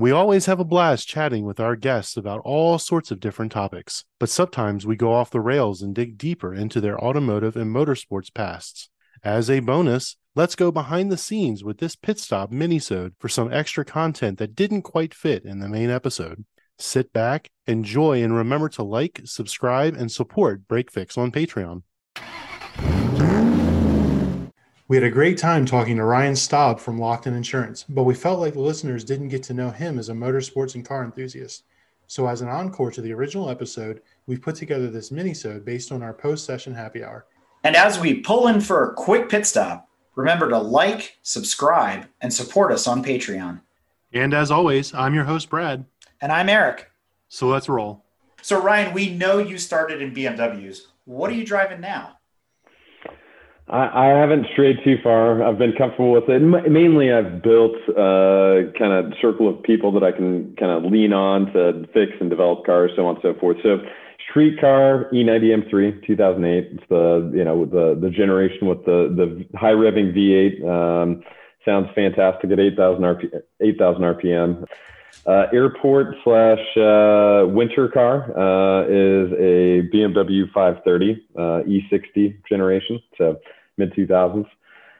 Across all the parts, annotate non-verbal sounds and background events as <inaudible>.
We always have a blast chatting with our guests about all sorts of different topics, but sometimes we go off the rails and dig deeper into their automotive and motorsports pasts. As a bonus, let's go behind the scenes with this pit stop minisode for some extra content that didn't quite fit in the main episode. Sit back, enjoy, and remember to like, subscribe, and support Break Fix on Patreon. We had a great time talking to Ryan Staub from Lockton Insurance, but we felt like the listeners didn't get to know him as a motorsports and car enthusiast. So, as an encore to the original episode, we've put together this mini-sode based on our post-session happy hour. And as we pull in for a quick pit stop, remember to like, subscribe, and support us on Patreon. And as always, I'm your host, Brad. And I'm Eric. So let's roll. So, Ryan, we know you started in BMWs. What are you driving now? I, haven't strayed too far. I've been comfortable with it. Mainly, I've built a kind of circle of people that I can kind of lean on to fix and develop cars, so on and so forth. So, street car E90 M3 2008. It's the you know the the generation with the the high revving V8. Um, sounds fantastic at 8,000 RP, 8,000 RPM. Uh, airport slash uh, winter car uh, is a BMW 530 uh, E60 generation. So mid 2000s.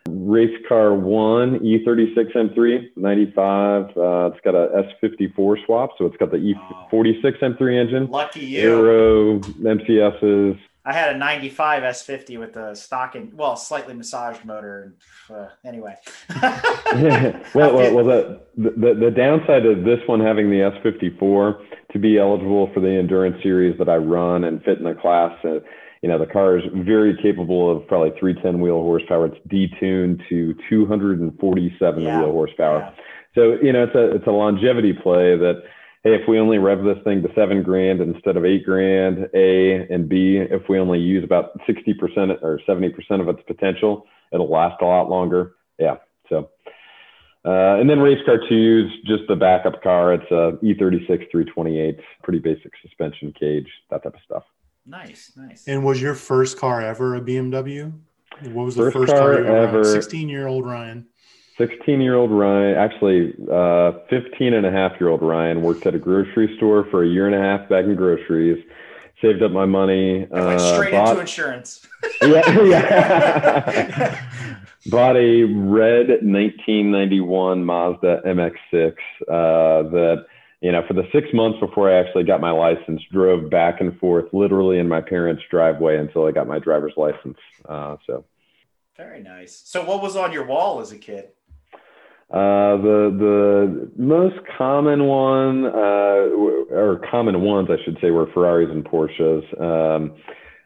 Race car one, E36 M3, 95. Uh, it's got a S54 swap, so it's got the E46 M3 engine. Lucky you. Aero, MCSs. I had a 95 S50 with a and well, slightly massaged motor. Uh, anyway. <laughs> <laughs> well, well, well the, the, the downside of this one having the S54 to be eligible for the endurance series that I run and fit in the class, uh, you know, the car is very capable of probably 310 wheel horsepower. It's detuned to 247 yeah. wheel horsepower. Yeah. So, you know, it's a, it's a longevity play that, hey, if we only rev this thing to seven grand instead of eight grand, A and B, if we only use about 60% or 70% of its potential, it'll last a lot longer. Yeah. So, uh, and then race car two is just the backup car. It's a E36 328, pretty basic suspension cage, that type of stuff. Nice, nice. And was your first car ever a BMW? What was the first, first car, car you ever? 16 year old Ryan. 16 year old Ryan, actually, uh, 15 and a half year old Ryan worked at a grocery store for a year and a half bagging groceries, saved up my money. <laughs> I went uh, straight bought, into insurance. <laughs> yeah, yeah. <laughs> bought a red 1991 Mazda MX6 uh, that you know, for the six months before I actually got my license, drove back and forth literally in my parents' driveway until I got my driver's license. Uh, so very nice. So, what was on your wall as a kid? Uh, the the most common one, uh, or common ones, I should say, were Ferraris and Porsches. Um,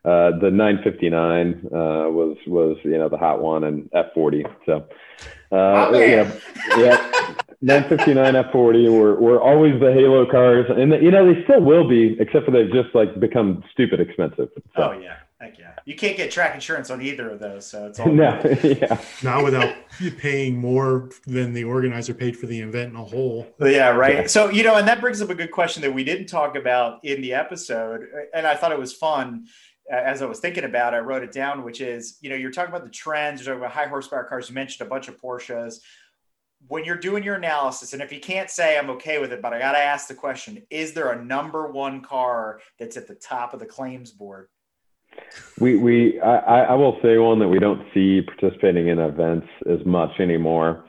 uh, the 959 uh, was was you know the hot one, and F40. So, uh, oh, yeah, yeah. <laughs> 959 F40 were, were always the Halo cars, and the, you know they still will be, except for they've just like become stupid expensive. So. Oh yeah, heck yeah! You can't get track insurance on either of those, so it's all <laughs> no, yeah, not without paying more than the organizer paid for the event in a whole. Yeah, right. Yeah. So you know, and that brings up a good question that we didn't talk about in the episode, and I thought it was fun uh, as I was thinking about it, I wrote it down, which is, you know, you're talking about the trends, you're talking about high horsepower cars. You mentioned a bunch of Porsches when you're doing your analysis, and if you can't say I'm okay with it, but I got to ask the question: Is there a number one car that's at the top of the claims board? We we I, I will say one that we don't see participating in events as much anymore.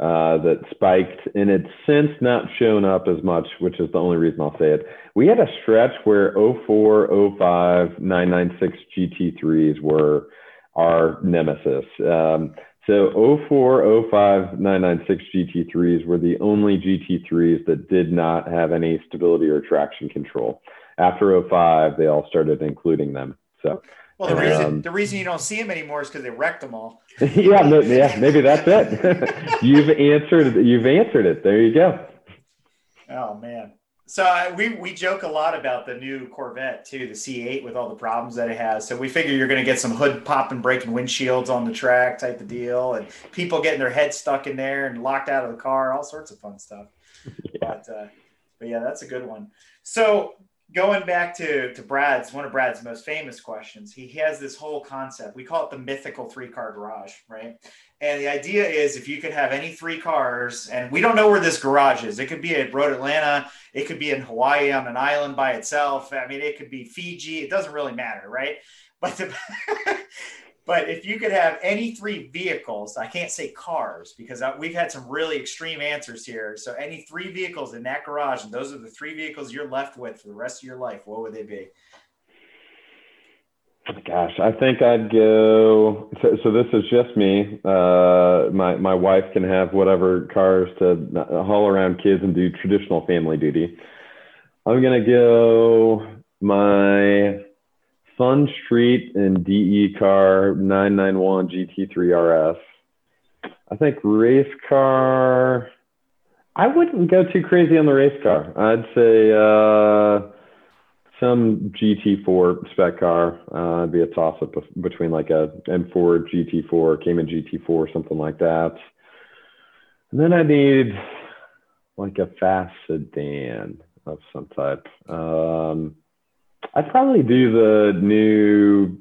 Uh, that spiked and it's since not shown up as much, which is the only reason I'll say it. We had a stretch where 04, 05, 996 GT3s were our nemesis. Um, so 04, 05, 996 GT3s were the only GT3s that did not have any stability or traction control. After 05, they all started including them. So. Well, the reason um, the reason you don't see them anymore is because they wrecked them all. <laughs> yeah, no, yeah, maybe that's it. <laughs> you've answered. You've answered it. There you go. Oh man. So uh, we we joke a lot about the new Corvette too, the C8 with all the problems that it has. So we figure you're going to get some hood popping, breaking windshields on the track type of deal, and people getting their heads stuck in there and locked out of the car, all sorts of fun stuff. <laughs> Yeah. But uh, but yeah, that's a good one. So going back to to Brad's one of Brad's most famous questions, he has this whole concept. We call it the mythical three car garage, right? And the idea is if you could have any three cars, and we don't know where this garage is. It could be at Road Atlanta, it could be in Hawaii on an island by itself. I mean, it could be Fiji. It doesn't really matter, right? But the, <laughs> But if you could have any three vehicles, I can't say cars because we've had some really extreme answers here. So any three vehicles in that garage, and those are the three vehicles you're left with for the rest of your life, what would they be? Gosh, I think I'd go. So, so this is just me. Uh, my my wife can have whatever cars to haul around kids and do traditional family duty. I'm gonna go my Fun Street and DE car 991 GT3 RS. I think race car. I wouldn't go too crazy on the race car. I'd say uh, some GT4 spec car. Uh, would be a toss up between like a M4 GT4, Cayman GT4, something like that. And then I need like a fast sedan of some type. Um, I'd probably do the new.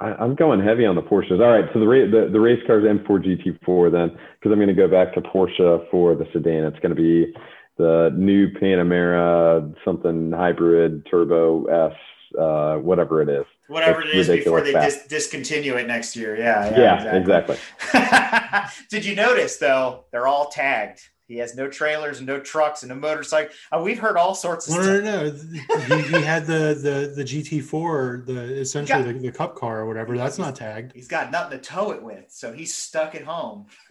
I, am going heavy on the Porsches. All right, so the the, the race car's M4 GT4 then, because I'm going to go back to Porsche for the sedan. It's going to be the new Panamera something hybrid turbo S, uh, whatever it is. Whatever it's it is before they dis- discontinue it next year. Yeah. Yeah. yeah exactly. exactly. <laughs> Did you notice though? They're all tagged. He has no trailers and no trucks and no motorcycle. Uh, we've heard all sorts of no, stuff. No, no, no. he, he, had the the the GT4, the essentially got, the, the, cup car or whatever. That's not tagged. He's got nothing to tow it with, so he's stuck at home. <laughs>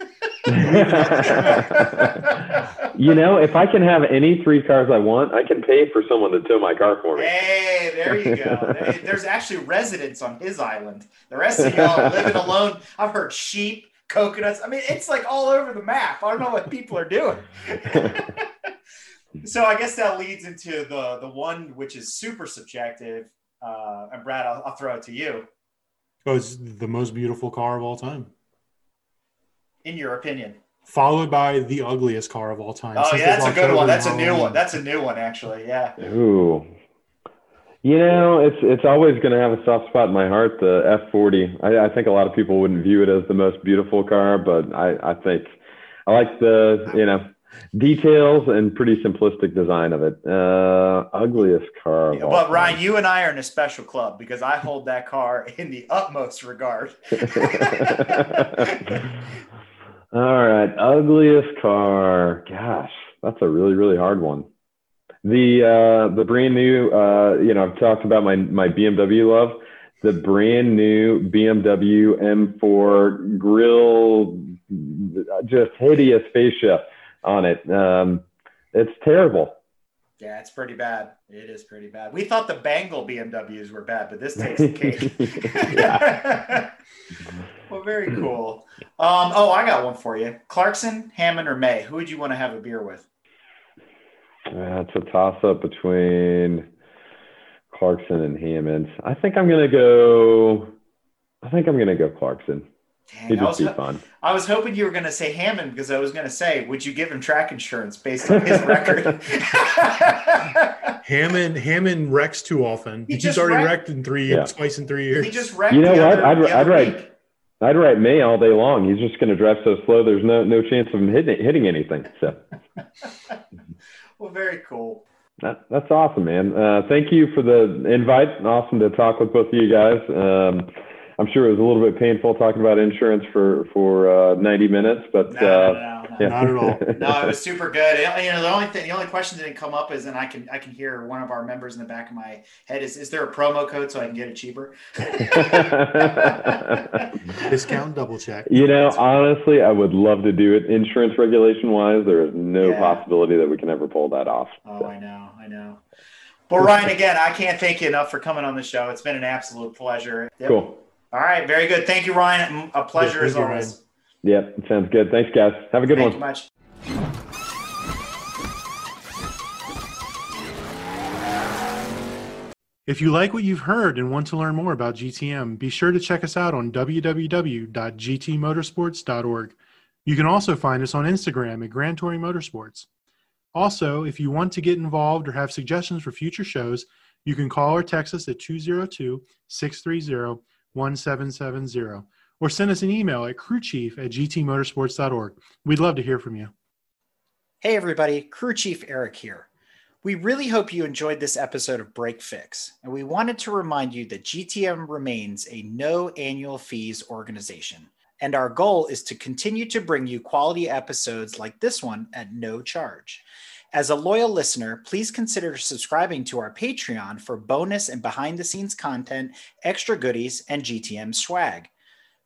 you know, if I can have any three cars I want, I can pay for someone to tow my car for me. Hey, there you go. There's actually residents on his island. The rest of y'all are living alone. I've heard sheep coconuts. I mean, it's like all over the map. I don't know what people are doing. <laughs> so I guess that leads into the the one which is super subjective. Uh, and Brad, I'll, I'll throw it to you. Oh, it's the most beautiful car of all time. In your opinion. Followed by the ugliest car of all time. Oh yeah, that's a good one. That's a new one. That's a new one, actually. Yeah. Ooh, you know, it's it's always going to have a soft spot in my heart. The F40. I, I, think a lot of people wouldn't view it as the most beautiful car, but I, I think I like the you know details and pretty simplistic design of it. Uh, ugliest car. Yeah, but Ryan, you and I are in a special club because I hold that car <laughs> in the utmost regard. <laughs> <laughs> All right, ugliest car. Gosh, that's a really really hard one. The uh, the brand new, uh, you know, I've talked about my my BMW love. The brand new BMW M4 grill, just hideous fascia on it. Um, it's terrible. Yeah, it's pretty bad. It is pretty bad. We thought the Bangle BMWs were bad, but this takes the <laughs> cake. <laughs> well, very cool. Um, oh, I got one for you. Clarkson, Hammond, or May? Who would you want to have a beer with? Uh, it's a toss up between Clarkson and Hammond. I think I'm gonna go. I think I'm gonna go Clarkson. Dang, He'd just be fun. I was hoping you were going to say Hammond because I was going to say, would you give him track insurance based on his <laughs> record? <laughs> Hammond Hammond wrecks too often. He He's already wrecked, wrecked in three yeah. twice in three years. He just wrecked. You know what? Other, I'd, I'd write. I'd write May all day long. He's just going to drive so slow. There's no no chance of him hitting hitting anything. So. <laughs> Well, very cool. That, that's awesome, man. Uh, thank you for the invite. Awesome to talk with both of you guys. Um, I'm sure it was a little bit painful talking about insurance for for uh, 90 minutes, but no, uh, no, no, yeah. not at all. <laughs> no, it was super good. It, you know, the only thing, the only question that didn't come up is, and I can I can hear one of our members in the back of my head is, is there a promo code so I can get it cheaper? <laughs> Discount double check. You know, honestly, I would love to do it. Insurance regulation wise, there is no yeah. possibility that we can ever pull that off. Oh, so. I know, I know. But Ryan, again, I can't thank you enough for coming on the show. It's been an absolute pleasure. Yep. Cool. All right, very good. Thank you, Ryan. A pleasure as always. Yeah, sounds good. Thanks, guys. Have a good Thank one. much. If you like what you've heard and want to learn more about GTM, be sure to check us out on www.gtmotorsports.org. You can also find us on Instagram at Grand Touring Motorsports. Also, if you want to get involved or have suggestions for future shows, you can call or text us at 202 630 1770 or send us an email at crewchief at gtmotorsports.org. We'd love to hear from you. Hey, everybody, Crew Chief Eric here. We really hope you enjoyed this episode of Break Fix, and we wanted to remind you that GTM remains a no annual fees organization. And our goal is to continue to bring you quality episodes like this one at no charge. As a loyal listener, please consider subscribing to our Patreon for bonus and behind the scenes content, extra goodies, and GTM swag.